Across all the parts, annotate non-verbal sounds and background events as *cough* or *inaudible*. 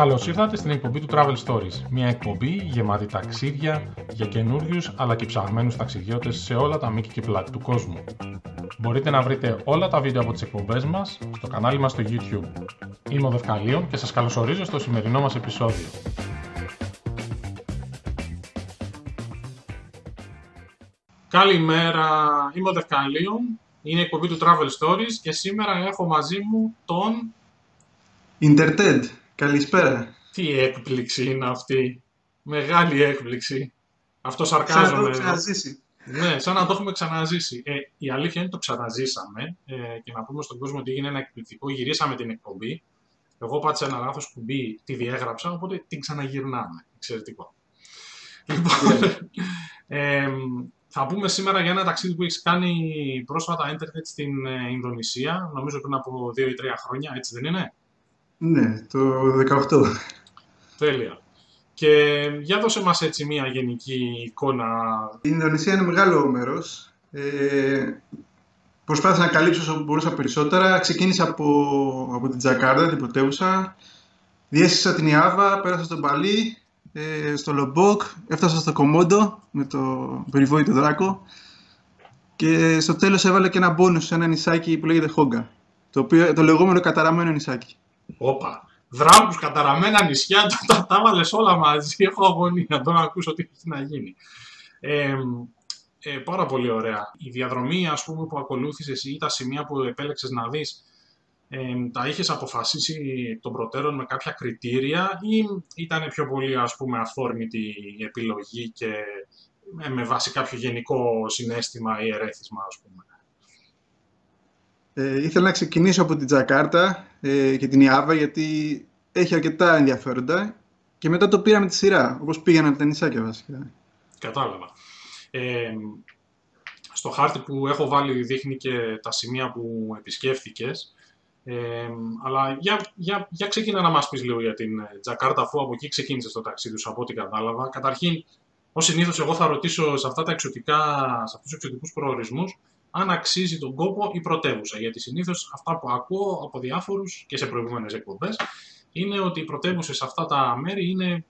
Καλώς ήρθατε στην εκπομπή του Travel Stories. Μια εκπομπή γεμάτη ταξίδια για καινούριους αλλά και ψαγμένους ταξιδιώτες σε όλα τα μήκη και πλάτη του κόσμου. Μπορείτε να βρείτε όλα τα βίντεο από τις εκπομπές μας στο κανάλι μας στο YouTube. Είμαι ο Δευκαλίων και σας καλωσορίζω στο σημερινό μας επεισόδιο. Καλημέρα, είμαι ο Δευκαλίων. Είναι η εκπομπή του Travel Stories και σήμερα έχω μαζί μου τον... Interted. Καλησπέρα. Τι έκπληξη είναι αυτή. Μεγάλη έκπληξη. Αυτό σαρκάζομαι. Σαν να το έχω ξαναζήσει. Ναι, σαν να το έχουμε ξαναζήσει. Ε, η αλήθεια είναι ότι το ξαναζήσαμε ε, και να πούμε στον κόσμο ότι έγινε ένα εκπληκτικό. Γυρίσαμε την εκπομπή. Εγώ πάτησα ένα λάθος κουμπί, τη διέγραψα, οπότε την ξαναγυρνάμε. Εξαιρετικό. Λοιπόν, *laughs* ε, θα πούμε σήμερα για ένα ταξίδι που έχει κάνει πρόσφατα ίντερνετ στην ε, Ινδονησία, νομίζω πριν από 2 ή 3 χρόνια, έτσι δεν είναι; Ναι, το 18. Τέλεια. Και για δώσε μας έτσι μια γενική εικόνα. Η Ινδονησία είναι μεγάλο μέρος. Ε, προσπάθησα να καλύψω όσο μπορούσα περισσότερα. Ξεκίνησα από, από την Τζακάρτα, την πρωτεύουσα. Διέσυσα την Ιάβα, πέρασα στον Παλί, ε, στο Λομπόκ, έφτασα στο Κομόντο με το περιβόητο δράκο και στο τέλος έβαλε και ένα μπόνους σε ένα νησάκι που λέγεται Χόγκα, το, οποίο, το λεγόμενο καταραμένο νησάκι. Όπα. Δράκους, καταραμένα νησιά, τα, τα βάλες όλα μαζί. Έχω αγωνία τώρα να ακούσω τι έχει να γίνει. Ε, ε, πάρα πολύ ωραία. Η διαδρομή ας πούμε, που ακολούθησες ή τα σημεία που επέλεξες να δεις ε, τα είχες αποφασίσει των προτέρων με κάποια κριτήρια ή ήταν πιο πολύ ας πούμε αυθόρμητη η επιλογή και με, με βάση κάποιο γενικό συνέστημα ή ερέθισμα ας πούμε; Ε, ήθελα να ξεκινήσω από την Τζακάρτα ε, και την Ιάβα γιατί έχει αρκετά ενδιαφέροντα και μετά το πήραμε τη σειρά, όπως πήγαιναν τα νησάκια βασικά. Κατάλαβα. Ε, στο χάρτη που έχω βάλει δείχνει και τα σημεία που επισκέφθηκες. Ε, αλλά για, για, για ξεκινά να μας πεις λίγο για την Τζακάρτα, αφού από εκεί ξεκίνησες το ταξίδι σου, από ό,τι κατάλαβα. Καταρχήν, ως συνήθως, εγώ θα ρωτήσω σε αυτά τα εξωτικά, σε αυτούς τους εξωτικούς προορισμούς, αν αξίζει τον κόπο η πρωτεύουσα. Γιατί συνήθως αυτά που ακούω από διάφορους και σε προηγούμενες εκπομπές είναι ότι οι πρωτεύουσες σε αυτά τα μέρη είναι,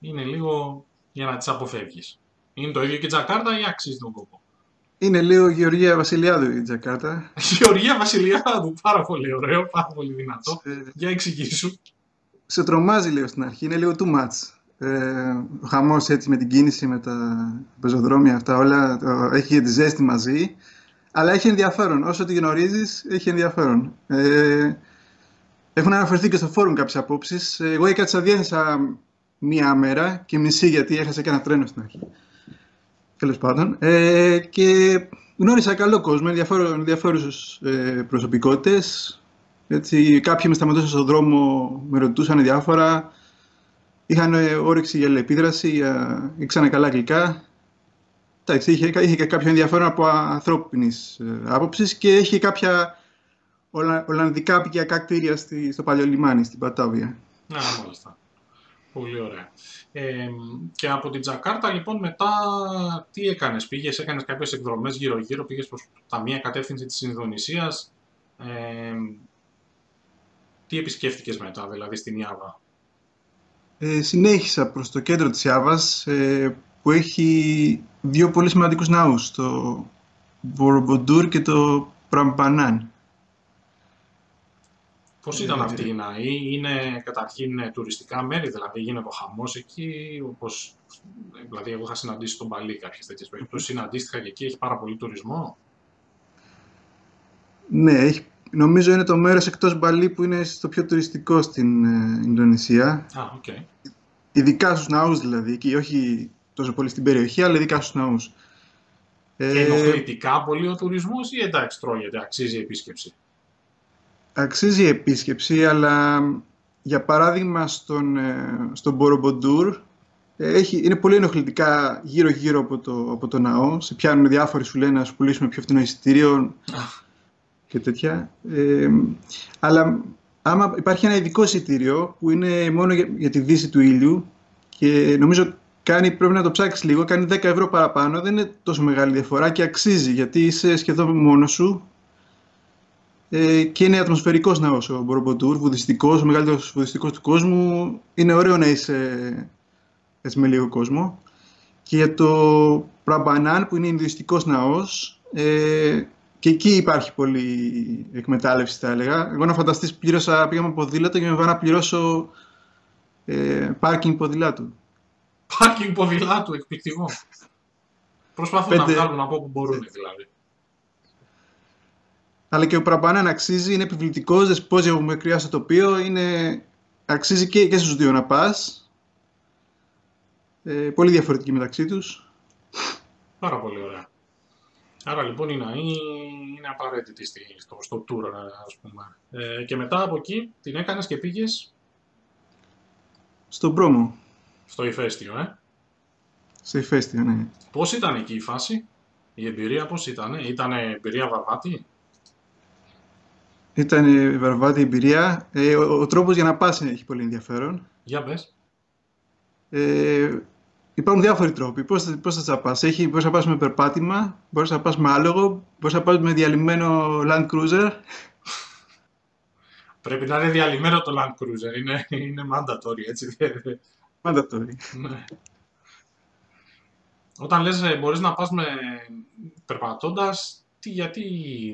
είναι λίγο για να τις αποφεύγεις. Είναι το ίδιο και η Τζακάρτα ή αξίζει τον κόπο; Είναι λίγο Γεωργία Βασιλιάδου η Τζακάρτα. *laughs* Γεωργία Βασιλιάδου, πάρα πολύ ωραίο, πάρα πολύ δυνατό. Ε, για εξηγήσου. Σε τρομάζει λίγο στην αρχή, είναι λίγο too much. Ε, ο χαμός έτσι με την κίνηση, με τα πεζοδρόμια αυτά όλα, το, έχει τη ζέστη μαζί. Αλλά έχει ενδιαφέρον. Όσο τη γνωρίζεις, έχει ενδιαφέρον. Ε, έχουν αναφερθεί και στο φόρουμ κάποιες απόψεις. Εγώ έκατσα διέθεσα μία μέρα και μισή γιατί έχασα και ένα τρένο στην αρχή. Τέλος πάντων. Ε, και γνώρισα καλό κόσμο, ενδιαφέρουσες ε, προσωπικότητες. Έτσι, κάποιοι με σταματούσαν στον δρόμο, με ρωτούσαν διάφορα. Είχαν όρεξη για επίδραση, ήξανα καλά αγγλικά. Εντάξει, είχε, είχε και κάποιο ενδιαφέρον από ανθρώπινης ε, άποψης και έχει κάποια Ολα, Ολλανδικά πικιακά κτίρια στη, στο παλιό λιμάνι, στην Πατάβια. Να, μάλιστα. Πολύ ωραία. Ε, και από την Τζακάρτα, λοιπόν, μετά τι έκανες, πήγες, έκανες κάποιες εκδρομές γύρω-γύρω, πήγες προς τα μία κατεύθυνση της Ινδονησίας. Ε, τι επισκέφτηκες μετά, δηλαδή, στην Ιάβα; Ε, συνέχισα προς το κέντρο της Ιάβας, ε, που έχει δύο πολύ σημαντικούς ναούς, το Μπορμποντούρ και το Πραμπανάν. Πώς ήταν αυτή η ναή, είναι καταρχήν τουριστικά μέρη, δηλαδή γίνεται ο χαμός εκεί, όπως, δηλαδή εγώ είχα συναντήσει τον Παλί κάποιες τέτοιες περιπτώσεις, συναντήθηκα και εκεί, έχει πάρα πολύ τουρισμό. Ναι, έχει, νομίζω είναι το μέρος εκτός Μπαλί που είναι στο πιο τουριστικό στην ε, Ινδονησία. Α, okay. Ειδικά στους ναούς δηλαδή, και όχι τόσο πολύ στην περιοχή, αλλά ειδικά στους ναούς. Και ε, ενοχλητικά πολύ ο τουρισμός ή εντάξει τρώγεται, αξίζει η επίσκεψη; Αξίζει η επίσκεψη, αλλά για παράδειγμα στον, ε, στον Μπορομποντούρ ε, έχει, είναι πολύ ενοχλητικά γύρω-γύρω από το, από το ναό. Σε πιάνουν διάφοροι σου λένε να σου πουλήσουμε πιο φθηνό εισιτήριο και τέτοια. Ε, αλλά άμα υπάρχει ένα ειδικό εισιτήριο που είναι μόνο για, για τη δύση του ήλιου και νομίζω κάνει, πρέπει να το ψάξεις λίγο, κάνει 10 ευρώ παραπάνω, δεν είναι τόσο μεγάλη διαφορά και αξίζει γιατί είσαι σχεδόν μόνος σου Ε, και είναι ατμοσφαιρικός ναός ο Μπορομποντούρ, βουδιστικός, ο μεγαλύτερος βουδιστικός του κόσμου. Είναι ωραίο να είσαι έτσι με λίγο κόσμο. Και για το Πραμπανάν που είναι Ινδουιστικός ναός, ε, και εκεί υπάρχει πολύ εκμετάλλευση θα έλεγα. Εγώ να φανταστείς πλήρωσα, πήγα με ποδήλατο και με βάνα να πληρώσω ε, πάρκινγκ ποδηλάτου. Πάρκινγκ ποδηλάτου, εκπληκτικό. Προσπαθούν Πέντε... να βγάλουν από όπου μπορούν δηλαδή. Αλλά και ο Πραμπανάν αξίζει, είναι επιβλητικός, δεσπόζει από μακριά στο τοπίο, είναι... αξίζει και, και στους δύο να πας. Ε, πολύ διαφορετικοί μεταξύ τους. Πάρα πολύ ωραία. Άρα λοιπόν η ΝΑΗ είναι απαραίτητη στο, στο tour, ας πούμε. Ε, και μετά από εκεί την έκανες και πήγες... Στον πρόμο. Στο ηφαίστειο, ε. Στο ηφαίστειο, ναι. Πώς ήταν εκεί η φάση, η εμπειρία πώς ήταν, ήταν εμπειρία βαρβάτη; Ήταν βαρβάτη εμπειρία. Ε, ο, ο, τρόπος για να πας έχει πολύ ενδιαφέρον. Για πες. Ε, υπάρχουν διάφοροι τρόποι. Πώς, πώς θα πας; Έχει, μπορείς να πας με περπάτημα, μπορείς να πας με άλογο, μπορείς να πας με διαλυμένο Land Cruiser. Πρέπει να είναι διαλυμένο το Land Cruiser. Είναι, είναι mandatory, έτσι. Mandatory. Ναι. Όταν λες ε, μπορείς να πας με περπατώντας, τι, γιατί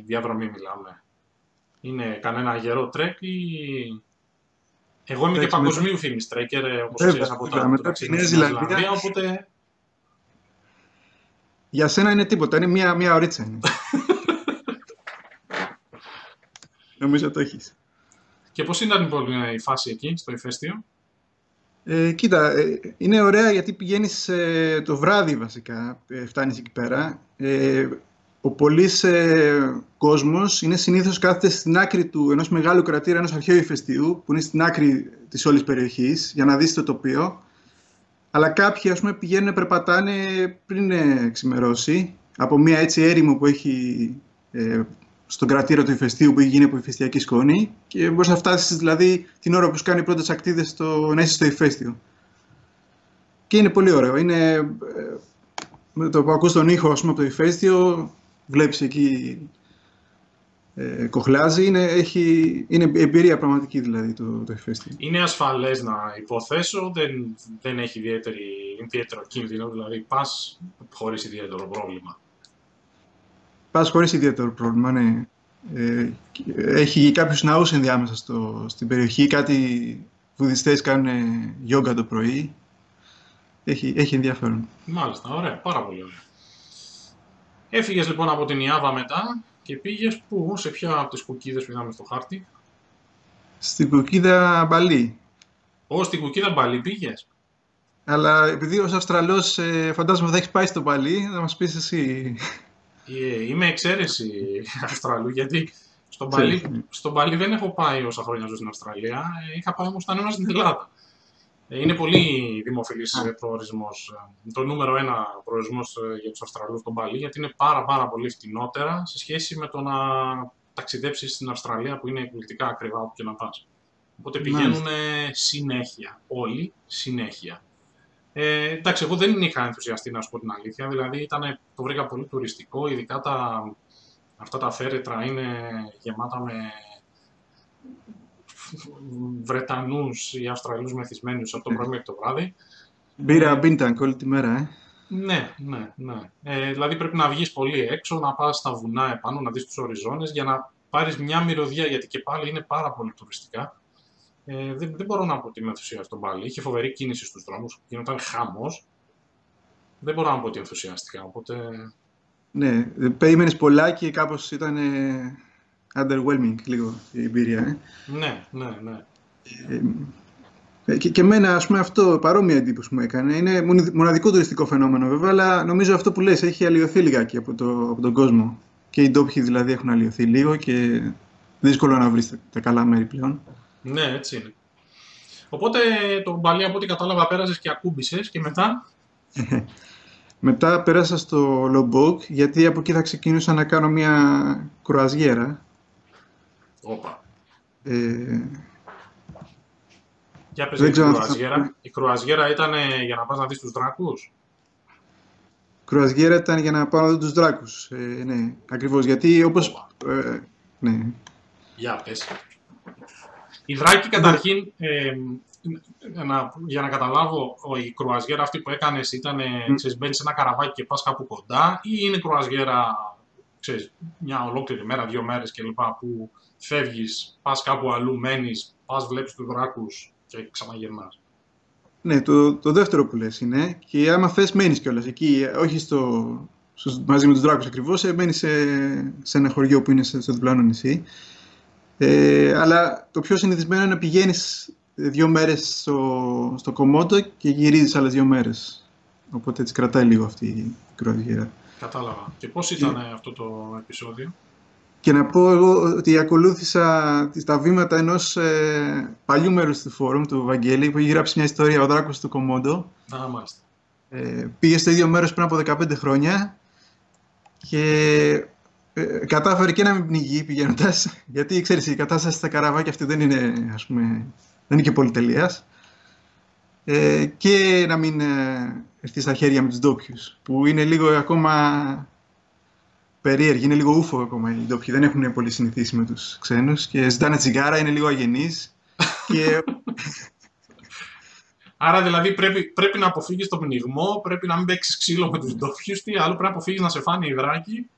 διαδρομή μιλάμε; Είναι κανένα γερό trek ή... Εγώ είμαι και παγκοσμίου φίλη τρέκερ, όπως ξέρεις από τα ταξίδια στην Ισλανδία, οπότε... Για σένα είναι τίποτα, είναι μία, μία ωρίτσα. Είναι. *laughs* Νομίζω το έχεις. Και πώς ήταν λοιπόν η φάση εκεί, στο ηφαίστειο; Ε, κοίτα, ε, είναι ωραία γιατί πηγαίνεις ε, το βράδυ βασικά, ε, φτάνεις εκεί πέρα. Ε, ο πολλή ε, κόσμος είναι συνήθως κάθεται στην άκρη του ενός μεγάλου κρατήρα, ενός αρχαίου ηφαιστείου, που είναι στην άκρη της όλης περιοχής, για να δεις το τοπίο. Αλλά κάποιοι, ας πούμε, πηγαίνουν, περπατάνε πριν ε, ξημερώσει, από μια έτσι έρημο που έχει ε, στον κρατήρα του ηφαιστείου που έχει γίνει από ηφαιστειακή σκόνη και μπορείς να φτάσεις δηλαδή την ώρα που σου κάνει πρώτες ακτίδες στο, να είσαι στο ηφαίστειο. Και είναι πολύ ωραίο. Είναι, ε, με το που ακούς τον ήχο ας πούμε, από το ηφαίστειο, βλέπεις εκεί ε, κοχλάζει, είναι, έχει, είναι εμπειρία πραγματική δηλαδή το, το ηφαίστειο. Είναι ασφαλές να υποθέσω, δεν, δεν έχει ιδιαίτερη, ιδιαίτερο κίνδυνο, δηλαδή πας χωρίς ιδιαίτερο πρόβλημα. Πας χωρίς ιδιαίτερο πρόβλημα, ναι. Ε, έχει κάποιους ναούς ενδιάμεσα στο, στην περιοχή, κάτι βουδιστές κάνουν γιόγκα το πρωί. Έχει, έχει ενδιαφέρον. Μάλιστα, ωραία, πάρα πολύ ωραία. Έφυγες λοιπόν από την Ιάβα μετά και πήγες πού, σε ποια από τις κουκίδες που είδαμε στο χάρτη; Στην κουκίδα Μπαλί. Ω, στην κουκίδα Μπαλί πήγες; Αλλά επειδή ως Αυστραλός ε, φαντάζομαι θα έχεις πάει στο Μπαλί, θα μας πεις εσύ. Ε, είμαι εξαίρεση Αυστραλού, γιατί στον Παλί, στον Παλί δεν έχω πάει όσα χρόνια ζω στην Αυστραλία. Ε, είχα πάει όμως όταν ήμουν στην Ελλάδα. Ε, είναι πολύ δημοφιλής προορισμός. Το νούμερο ένα προορισμός για τους Αυστραλούς στον Παλί, γιατί είναι πάρα πάρα πολύ φτηνότερα σε σχέση με το να ταξιδέψεις στην Αυστραλία που είναι εκπληκτικά ακριβά όπου και να πας. Οπότε πηγαίνουν συνέχεια, όλοι συνέχεια. Ε, εντάξει, εγώ δεν είχα ενθουσιαστεί να σου πω την αλήθεια. Δηλαδή ήταν, το βρήκα πολύ τουριστικό, ειδικά τα, αυτά τα φέρετρα είναι γεμάτα με Βρετανούς ή Αυστραλούς μεθυσμένους από το πρωί μέχρι το βράδυ. Μπήρα ε, μπίντανκ όλη τη μέρα, ε. Ναι, ναι, ναι. Ε, δηλαδή πρέπει να βγεις πολύ έξω, να πας στα βουνά επάνω, να δεις τους οριζόνες για να πάρεις μια μυρωδιά, γιατί και πάλι είναι πάρα πολύ τουριστικά. Ε, δεν, δεν μπορώ να πω ότι είμαι ενθουσιαστικό πάλι. Είχε φοβερή κίνηση στους δρόμους, γινόταν χάμος. Δεν μπορώ να πω ότι ενθουσιάστηκα, οπότε... Ναι, περίμενες πολλά και κάπως ήταν underwhelming λίγο η εμπειρία. Ε. Ναι, ναι, ναι. Ε, και, και εμένα, ας πούμε, αυτό παρόμοια εντύπωση μου έκανε. Είναι μοναδικό τουριστικό φαινόμενο βέβαια, αλλά νομίζω αυτό που λες έχει αλλοιωθεί λιγάκι από, το, από τον κόσμο. Και οι ντόπιοι δηλαδή έχουν αλλοιωθεί λίγο και δύσκολο να βρεις τα καλά μέρη πλέον. Ναι, έτσι είναι. Οπότε το μπαλί από ό,τι κατάλαβα πέρασες και ακούμπησες και μετά; *laughs* μετά πέρασα στο Λομπόκ γιατί από εκεί θα ξεκινούσα να κάνω μια κρουαζιέρα. Όπα. Ε... Για πες η κρουαζιέρα. Η κρουαζιέρα ήταν για να πας να δεις τους δράκους; Κρουαζιέρα ήταν για να πάω να δω τους δράκους. Ε, ναι, ακριβώς. Γιατί όπως... Ε, ναι. Για πες. Η Δράκη καταρχήν, ε, να, για να καταλάβω, η κρουαζιέρα αυτή που έκανες ήταν, mm. ξέρεις, μπαίνεις σε ένα καραβάκι και πας κάπου κοντά ή είναι κρουαζιέρα, ξέρεις, μια ολόκληρη μέρα, δύο μέρες κλπ. που φεύγεις, πας κάπου αλλού, μένεις, πας βλέπεις τους δράκους και ξαναγυρνάς. Ναι, το, το δεύτερο που λες είναι και άμα θες μένεις κιόλας εκεί, όχι στο, στο μαζί με τους δράκους ακριβώς, ε, μένεις σε, σε ένα χωριό που είναι στο διπλάνο νησί. Ε, αλλά το πιο συνηθισμένο είναι να πηγαίνεις δύο μέρες στο, στο Κομόντο και γυρίζεις άλλες δύο μέρες. Οπότε έτσι κρατάει λίγο αυτή η κρουαζιέρα. Κατάλαβα. Και πώς ήταν αυτό το επεισόδιο; Και να πω εγώ ότι ακολούθησα τα βήματα ενός ε, παλιού μέρους του φόρουμ, του Βαγγέλη, που έχει γράψει μια ιστορία «Ο δράκος του Κομόντο». Α, μάλιστα. Ε, πήγε στο ίδιο μέρος πριν από 15 χρόνια και ε, κατάφερε και να μην πνιγεί πηγαίνοντας, γιατί ξέρεις η κατάσταση στα καραβάκια αυτή δεν είναι, ας πούμε, δεν είναι και πολυτελείας ε, και να μην ε, έρθει στα χέρια με τους ντόπιους, που είναι λίγο ακόμα περίεργη, είναι λίγο ούφο ακόμα οι ντόπιοι, δεν έχουν πολύ συνηθίσει με τους ξένους και ζητάνε τσιγάρα, είναι λίγο αγενείς *laughs* και... Άρα δηλαδή πρέπει, πρέπει να αποφύγεις το πνιγμό, πρέπει να μην παίξεις ξύλο με τους ντόπιους, τι άλλο πρέπει να αποφύγεις να σε φάνει υδράκι.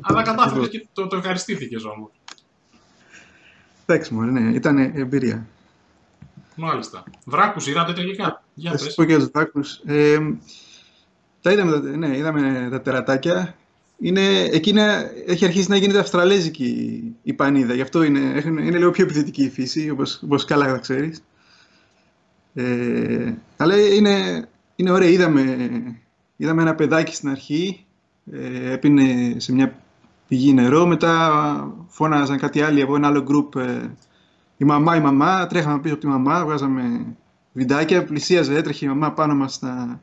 Αλλά κατάφερες και το, το ευχαριστήθηκες όμως. Εντάξει μου, ναι, ήταν εμπειρία. Μάλιστα. Βράκους είδατε τελικά. Για Θα σας πω και τους βράκους. Ε, τα είδαμε, ναι, είδαμε τα τερατάκια. Είναι, εκείνα έχει αρχίσει να γίνεται αυστραλέζικη η πανίδα. Γι' αυτό είναι, είναι λίγο πιο επιθετική η φύση, όπως, όπως καλά θα ξέρεις. Ε, αλλά είναι, είναι ωραία. Είδαμε, είδαμε ένα παιδάκι στην αρχή. Ε, έπινε σε μια πηγή νερό. Μετά φώναζαν κάτι άλλοι από ένα άλλο γκρουπ. Ε, η μαμά, η μαμά. Τρέχαμε πίσω από τη μαμά. Βγάζαμε βιντεάκια. Πλησίαζε, έτρεχε η μαμά πάνω μας. Να...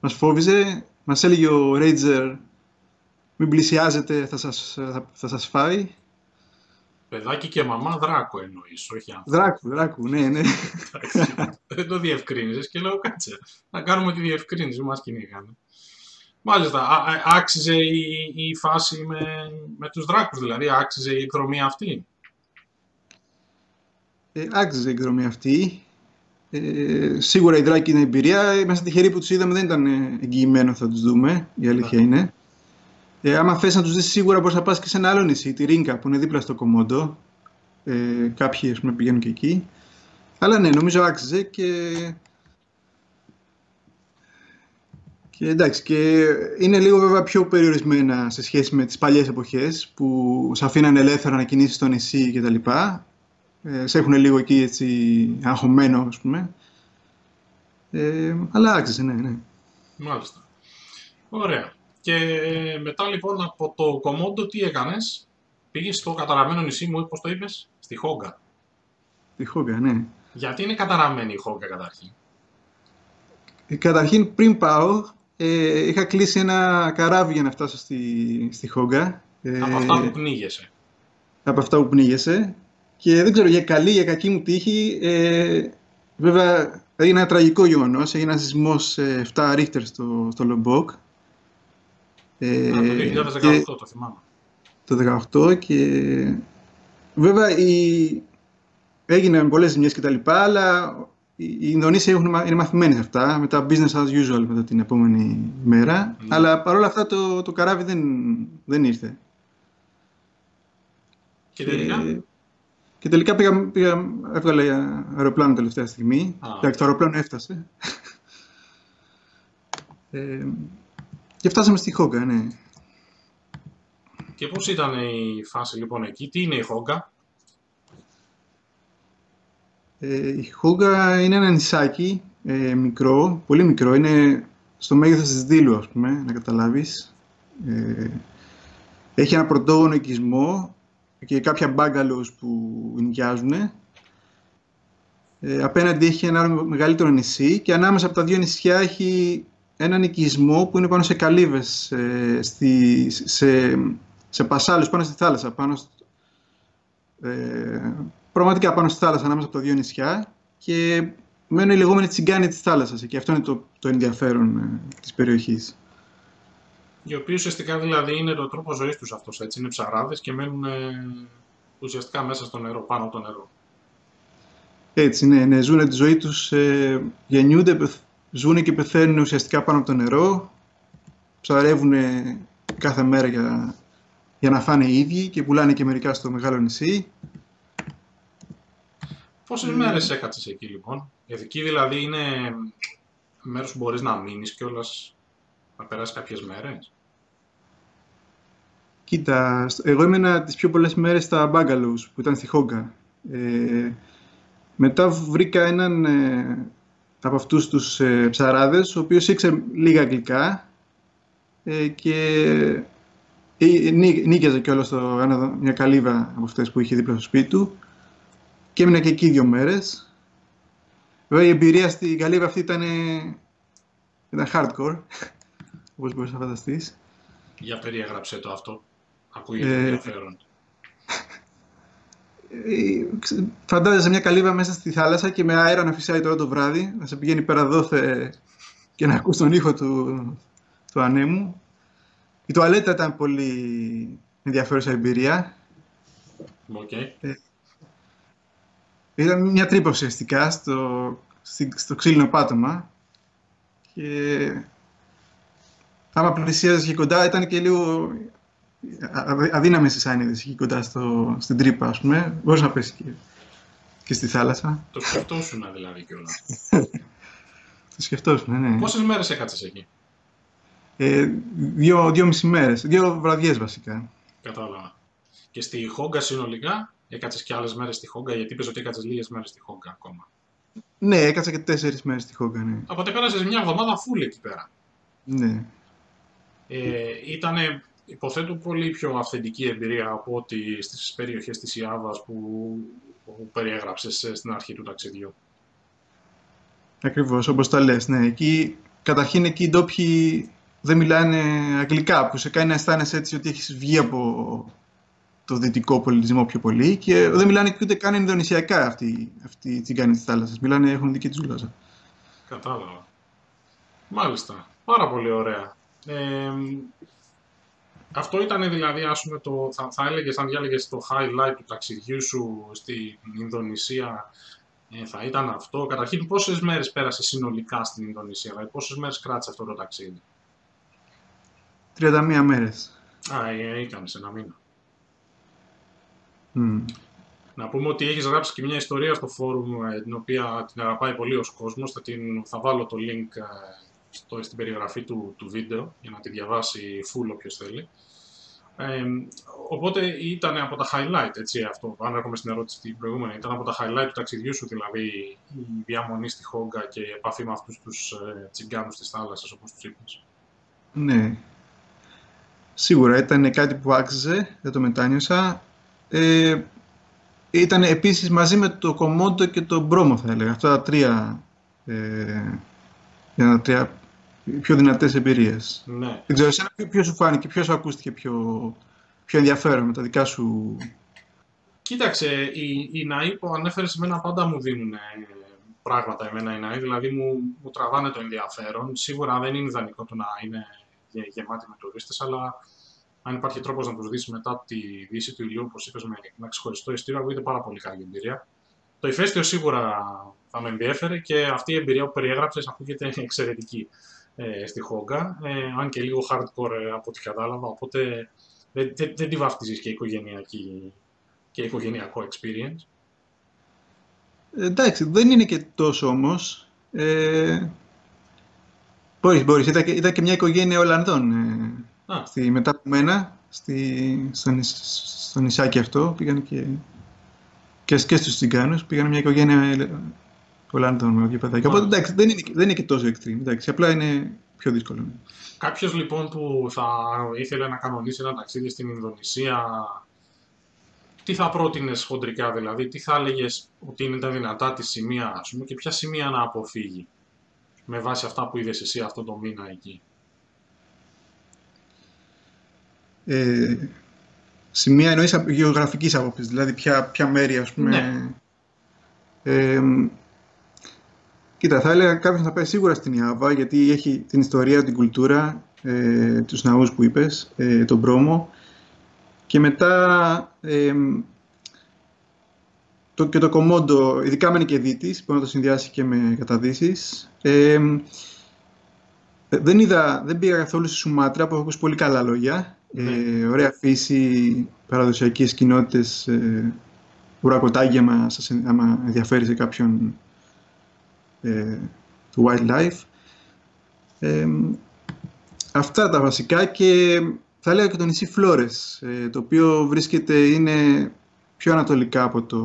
Μας φόβιζε. Μας έλεγε ο Ρέιτζερ μην πλησιάζετε, θα σας, θα, θα σας φάει. Παιδάκι και μαμά δράκο εννοείς, όχι άνθρωπο. Δράκου, δράκου, ναι, ναι. Δεν το διευκρίνησες και λέω κάτσε, να κάνουμε τη διευκρίνηση, μας κυνήγανε. Μάλιστα, άξιζε η, η φάση με, με τους δράκους, δηλαδή άξιζε η εκδρομή αυτή. Ε, άξιζε η εκδρομή αυτή. Ε, σίγουρα η δράκη είναι εμπειρία. Μέσα τυχεροί που τους είδαμε δεν ήταν εγγυημένο θα τους δούμε, η αλήθεια είναι. Ε, άμα θες να τους δεις σίγουρα μπορείς να πας και σε ένα άλλο νησί, τη Ρίνκα που είναι δίπλα στο Κομόντο. Ε, κάποιοι ας πούμε, πηγαίνουν και εκεί. Αλλά ναι, νομίζω άξιζε και... Και εντάξει, και είναι λίγο βέβαια πιο περιορισμένα σε σχέση με τις παλιές εποχές που σε αφήναν ελεύθερα να κινήσεις στο νησί και τα λοιπά. Ε, σε έχουν λίγο εκεί έτσι αγχωμένο, ας πούμε. Ε, αλλά άξιζε, ναι, ναι. Μάλιστα. Ωραία. Και μετά λοιπόν από το Κομόντο τι έκανες, πήγες στο καταραμένο νησί μου, πώς το είπες, στη Χόγκα. Στη Χόγκα, ναι. Γιατί είναι καταραμένη η Χόγκα καταρχήν; Ε, καταρχήν πριν πάω, ε, είχα κλείσει ένα καράβι για να φτάσω στη, στη Χόγκα. Ε, από αυτά που πνίγεσαι. Από αυτά που πνίγεσαι. Και δεν ξέρω, για καλή, για κακή μου τύχη, ε, βέβαια έγινε ένα τραγικό γεγονός. Έγινε ένας σεισμός 7 ρίχτερ στο, στο Λομπόκ. Ε, το 2018 το θυμάμαι. Το 2018 και βέβαια η... έγιναν πολλές ζημιές και τα λοιπά, αλλά οι Ινδονήσια είναι μαθημένοι σε αυτά, με τα business as usual μετά την επόμενη μέρα, mm. αλλά παρόλα αυτά το, το καράβι δεν, δεν ήρθε. Και τελικά; Και, και τελικά πήγα, πήγα, έβγαλε αεροπλάνο τελευταία στιγμή. Ah. Το αεροπλάνο έφτασε. *laughs* ε, και φτάσαμε στη Χόγκα, ναι. Και πώς ήταν η φάση λοιπόν εκεί, τι είναι η Χόγκα; Ε, η Χόγκα είναι ένα νησάκι, ε, μικρό, πολύ μικρό, είναι στο μέγεθος της Δήλου, ας πούμε, να καταλάβεις. Ε, έχει ένα πρωτόγονο οικισμό και κάποια μπάγκαλους που νοικιάζουν. Ε, απέναντι έχει ένα μεγαλύτερο νησί και ανάμεσα από τα δύο νησιά έχει έναν οικισμό που είναι πάνω σε καλύβες, ε, στη, σε, σε πασάλους πάνω στη θάλασσα, πάνω ε, πραγματικά πάνω στη θάλασσα ανάμεσα από τα δύο νησιά και μένουν οι λεγόμενοι τσιγκάνοι της θάλασσας και αυτό είναι το, το ενδιαφέρον ε, της περιοχής. Οι οποίοι ουσιαστικά δηλαδή είναι το τρόπο ζωής τους αυτός, έτσι, είναι ψαράδες και μένουν... Ε, ουσιαστικά μέσα στο νερό, πάνω από το νερό. Έτσι, ναι, ναι, ζουν τη ζωή τους, ε, γεννιούνται, ζουν και πεθαίνουν ουσιαστικά πάνω από το νερό, ψαρεύουν κάθε μέρα για, για να φάνε οι ίδιοι και πουλάνε και μερικά στο μεγάλο νησί. Πόσες μέρες έκατσες εκεί λοιπόν, γιατί εκεί δηλαδή είναι μέρος που μπορείς να μείνεις κιόλας, να περάσεις κάποιες μέρες; Κοίτα, εγώ έμενα τις πιο πολλές μέρες στα Bungalows που ήταν στη Χόγκα. Ε, μετά βρήκα έναν ε, από αυτούς τους ε, ψαράδες, ο οποίος ήξερε λίγα αγγλικά ε, και ε, νίκιαζε κιόλας στο, ένα, μια καλύβα από αυτές που είχε δίπλα στο σπίτι του και έμεινα και εκεί δύο μέρες. Βέβαια η εμπειρία στην καλύβα αυτή ήταν, ήταν hardcore, *laughs* όπως μπορείς να φανταστείς. Για περιέγραψε το αυτό. Ακούγεται ε, ενδιαφέρον. Ε, φαντάζεσαι μια καλύβα μέσα στη θάλασσα και με αέρα να φυσάει τώρα το βράδυ, να σε πηγαίνει πέρα δόθε και να ακούς τον ήχο του, του ανέμου. Η τουαλέτα ήταν πολύ ενδιαφέρουσα εμπειρία. Okay. Ε, ήταν μια τρύπα ουσιαστικά στο, στο ξύλινο πάτωμα και άμα πλησίαζες και κοντά ήταν και λίγο αδύναμες οι σάνιδες εκεί κοντά στο, στην τρύπα, ας πούμε. Μπορείς να πέσει και, και στη θάλασσα. Το σκεφτόσουν δηλαδή κιόλας. *laughs* το σκεφτόσουν, ναι. Πόσες μέρες έκατσες εκεί; Ε, δύο, δύο μισή μέρες, δύο βραδιές βασικά. Κατάλαβα. Και στη Χόγκα συνολικά, έκατσες και άλλες μέρες στη Χόγκα, γιατί είπες ότι έκατσες λίγες μέρες στη Χόγκα ακόμα. Ναι, έκατσα και τέσσερις μέρες στη Χόγκα, ναι. Οπότε πέρασες μια εβδομάδα φούλη εκεί πέρα. Ναι. Ε, ήτανε υποθέτω πολύ πιο αυθεντική εμπειρία από ότι στις περιοχές της Ιάβας που, που περιέγραψες ε, στην αρχή του ταξιδιού. Ακριβώς, όπως τα λες, ναι. Εκεί, καταρχήν εκεί οι ντόπιοι δεν μιλάνε αγγλικά, που σε κάνει να αισθάνεσαι έτσι ότι έχεις βγει από το δυτικό πολιτισμό πιο πολύ και δεν μιλάνε ούτε καν Ινδονησιακά αυτοί, αυτοί οι τσιγκάνοι της θάλασσας. Μιλάνε, έχουν δική τους γλώσσα. Κατάλαβα. Μάλιστα. Πάρα πολύ ωραία. Ε, αυτό ήταν δηλαδή, ας πούμε, το, θα, θα έλεγες, αν διάλεγες το highlight του ταξιδιού σου στην Ινδονησία, ε, θα ήταν αυτό. Καταρχήν, πόσες μέρες πέρασε συνολικά στην Ινδονησία, δηλαδή πόσες μέρες κράτησε αυτό το ταξίδι; 31 μέρες. Α, ε, έκανες ένα μήνα. Mm. Να πούμε ότι έχεις γράψει και μια ιστορία στο φόρουμ, ε, την οποία την αγαπάει πολύ ο κόσμος. Θα, την, θα βάλω το link ε, στο, στην περιγραφή του, του βίντεο για να τη διαβάσει full όποιος θέλει. Ε, οπότε ήταν από τα highlight, έτσι αυτό, αν έρχομαι στην ερώτηση την προηγούμενη, ήταν από τα highlight του ταξιδιού σου, δηλαδή η διαμονή στη Χόγκα και η επαφή με αυτούς τους ε, τσιγκάνους της θάλασσας, όπως τους είπες. Ναι. Σίγουρα ήταν κάτι που άξιζε, δεν το μετάνιωσα. Ε, ήταν επίσης μαζί με το Κομόντο και το Μπρόμο, θα έλεγα. Αυτά τα τρία, ε, τα τρία πιο δυνατές εμπειρίες. Ναι. Δεν ξέρω, εσένα ποιο, σου φάνηκε, ποιο σου ακούστηκε πιο, πιο ενδιαφέρον με τα δικά σου... Κοίταξε, οι, οι ναοί που ανέφερες σε μένα πάντα μου δίνουν ε, πράγματα εμένα οι ναοί, δηλαδή μου, μου τραβάνε το ενδιαφέρον. Σίγουρα δεν είναι ιδανικό το να είναι γε, γεμάτοι με τουρίστες, αλλά αν υπάρχει τρόπος να τους δει μετά τη δύση του ηλιού, όπως είπες, με ένα ξεχωριστό ειστήριο, ακούγεται πάρα πολύ καλή εμπειρία. Το ηφαίστειο σίγουρα θα με ενδιέφερε και αυτή η εμπειρία που περιέγραψες ακούγεται *laughs* εξαιρετική ε, στη Χόγκα, ε, αν και λίγο hardcore ε, από ό,τι κατάλαβα, οπότε δεν, δεν, δεν τη βαφτίζεις και, οικογενειακή, και οικογενειακό experience. Εντάξει, δεν είναι και τόσο όμως. Ε, μπορείς, μπορείς. Ήταν, και, ήταν και μια οικογένεια Ολλανδών. Ε, στη, μετά από μένα, στη, στο, στο νησάκι αυτό, πήγαν και, και, και στους Τσιγκάνους, πήγαν μια οικογένεια Ολλανδών με κάποια παιδάκια. Οπότε εντάξει, δεν είναι, δεν είναι και τόσο extreme. Εντάξει, απλά είναι πιο δύσκολο. Κάποιος λοιπόν που θα ήθελε να κανονίσει ένα ταξίδι στην Ινδονησία, τι θα πρότεινες χοντρικά δηλαδή, τι θα έλεγες ότι είναι τα δυνατά της σημεία, ας πούμε, και ποια σημεία να αποφύγει με βάση αυτά που είδες εσύ αυτό το μήνα εκεί; Ε, σημεία εννοείς γεωγραφικής άποψης, δηλαδή ποια, ποια μέρη ας πούμε... Ναι. Ε, Κοίτα, θα έλεγα κάποιος να πάει σίγουρα στην Ιάβα, γιατί έχει την ιστορία, την κουλτούρα, ε, τους ναούς που είπες, ε, τον πρόμο. Και μετά, ε, το, και το κομμόντο, ειδικά με και δίτης, μπορεί να το συνδυάσει και με καταδύσεις. Ε, δεν, είδα, δεν πήγα καθόλου στη Σουμάτρα, που έχω ακούσει πολύ καλά λόγια. Ε, ναι. ωραία φύση, παραδοσιακές κοινότητες, ε, ουρακοτάγια, άμα, σας, άμα ενδιαφέρει σε κάποιον ε, του wildlife. Ε, αυτά τα βασικά και θα έλεγα και το νησί Φλόρες, ε, το οποίο βρίσκεται, είναι πιο ανατολικά από το,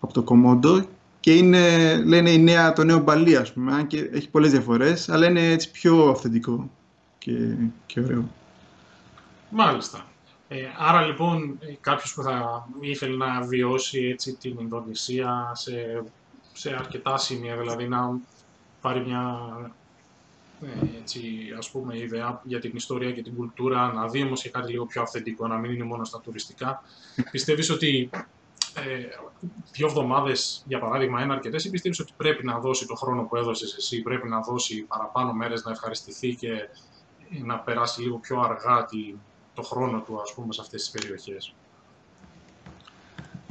από το Κομόντο και είναι, λένε, η νέα, το νέο Μπαλί, ας πούμε, αν και έχει πολλές διαφορές, αλλά είναι έτσι πιο αυθεντικό και, και ωραίο. Μάλιστα. Ε, άρα λοιπόν κάποιος που θα ήθελε να βιώσει έτσι, την Ινδονησία σε, σε αρκετά σημεία, δηλαδή να πάρει μια ε, έτσι, ας πούμε, ιδέα για την ιστορία και την κουλτούρα, να δει όμως και κάτι λίγο πιο αυθεντικό, να μην είναι μόνο στα τουριστικά. *laughs* Πιστεύεις ότι ε, δύο εβδομάδες, για παράδειγμα, είναι αρκετές, ή πιστεύεις ότι πρέπει να δώσει το χρόνο που έδωσες εσύ, πρέπει να δώσει παραπάνω μέρες να ευχαριστηθεί και να περάσει λίγο πιο αργά το χρόνο του, ας πούμε, σε αυτές τις περιοχές.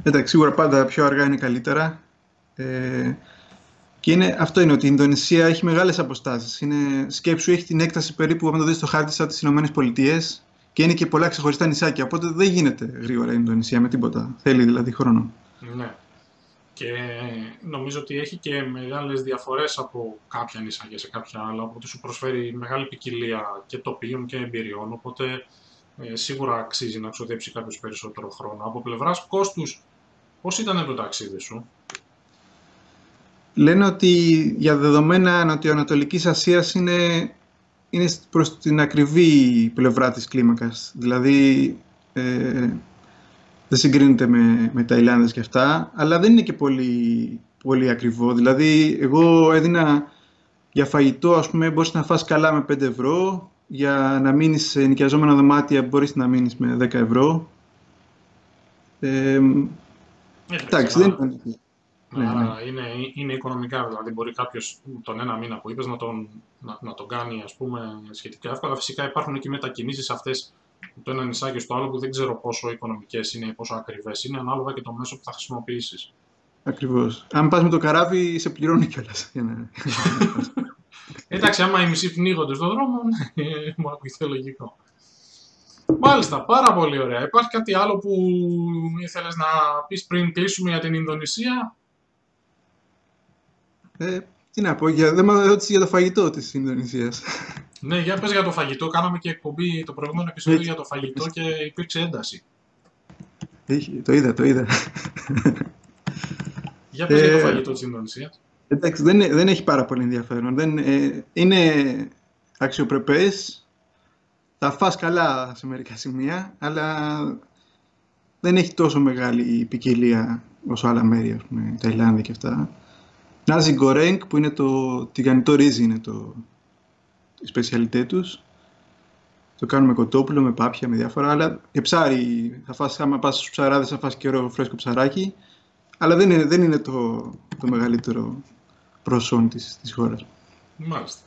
Εντάξει, σίγουρα πάντα πιο αργά είναι καλύτερα. Ε, και είναι, αυτό είναι ότι η Ινδονησία έχει μεγάλες αποστάσεις. Είναι, σκέψου, έχει την έκταση περίπου, αν το δεις στο χάρτη, σαν τις Ηνωμένες Πολιτείες και είναι και πολλά ξεχωριστά νησάκια. Οπότε δεν γίνεται γρήγορα η Ινδονησία με τίποτα. Θέλει δηλαδή χρόνο. Ναι. Και νομίζω ότι έχει και μεγάλες διαφορές από κάποια νησάκια σε κάποια άλλα, οπότε σου προσφέρει μεγάλη ποικιλία και τοπίων και εμπειριών, οπότε ε, σίγουρα αξίζει να ξοδέψει κάποιος περισσότερο χρόνο. Από πλευράς κόστους, πώς ήταν το ταξίδι σου; Λένε ότι για δεδομένα Νοτιοανατολικής Ασίας είναι, είναι προς την ακριβή πλευρά της κλίμακας. Δηλαδή ε, δεν συγκρίνεται με, με Ταϊλάνδες και αυτά, αλλά δεν είναι και πολύ, πολύ ακριβό. Δηλαδή εγώ έδινα για φαγητό, ας πούμε, μπορείς να φας καλά με 5 ευρώ, για να μείνεις σε νοικιαζόμενα δωμάτια μπορείς να μείνεις με 10 ευρώ. Ε, εντάξει, δεν ήταν ναι, Άρα ναι. Είναι, είναι οικονομικά, δηλαδή μπορεί κάποιος τον ένα μήνα που είπες να τον, να, να τον κάνει ας πούμε, σχετικά εύκολα. Φυσικά υπάρχουν και μετακινήσεις αυτές το ένα νησάκι στο άλλο που δεν ξέρω πόσο οικονομικές είναι ή πόσο ακριβές είναι, ανάλογα και το μέσο που θα χρησιμοποιήσεις. Ακριβώς. Αν πας με το καράβι, σε πληρώνει κιόλας. *laughs* Να... Εντάξει, άμα οι μισοί πνίγονται στον δρόμο, ναι, μου ακούγεται λογικό. Μάλιστα, πάρα πολύ ωραία. Υπάρχει κάτι άλλο που ήθελες να πεις πριν κλείσουμε για την Ινδονησία; Ε, τι να πω, για, δεν με ερώτηση για το φαγητό της Ινδονησίας. Ναι, για πες για το φαγητό. Κάναμε και εκπομπή το προηγούμενο επεισόδιο για το φαγητό και υπήρξε ένταση. το είδα, το είδα. Για πες για το ε, φαγητό της Ινδονησίας. Εντάξει, δεν, δεν έχει πάρα πολύ ενδιαφέρον. Δεν, ε, είναι αξιοπρεπές. Θα φας καλά σε μερικά σημεία, αλλά δεν έχει τόσο μεγάλη ποικιλία όσο άλλα μέρη, ας πούμε, Ταϊλάνδη και αυτά. Νάζι Γκορέγκ, που είναι το τηγανιτό ρύζι, είναι το, η σπεσιαλιτέ τους. Το κάνουμε κοτόπουλο, με πάπια, με διάφορα, αλλά και ψάρι. Θα φας, άμα πας στους ψαράδες, θα φας και ωραίο φρέσκο ψαράκι. Αλλά δεν είναι, δεν είναι το, το μεγαλύτερο προσόν της, της χώρας. Μάλιστα.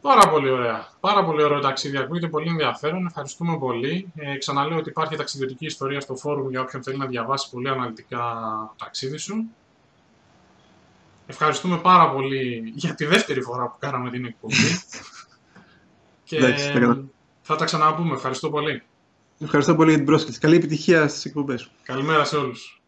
Πάρα πολύ ωραία. Πάρα πολύ ωραίο ταξίδι. Ακούγεται πολύ ενδιαφέρον. Ευχαριστούμε πολύ. Ε, ξαναλέω ότι υπάρχει ταξιδιωτική ιστορία στο φόρουμ για όποιον θέλει να διαβάσει πολύ αναλυτικά το ταξίδι σου. Ευχαριστούμε πάρα πολύ για τη δεύτερη φορά που κάναμε την εκπομπή. *laughs* και θα τα ξαναπούμε. Ευχαριστώ πολύ. Ευχαριστώ πολύ για την πρόσκληση. Καλή επιτυχία στις εκπομπές. Καλημέρα σε όλους.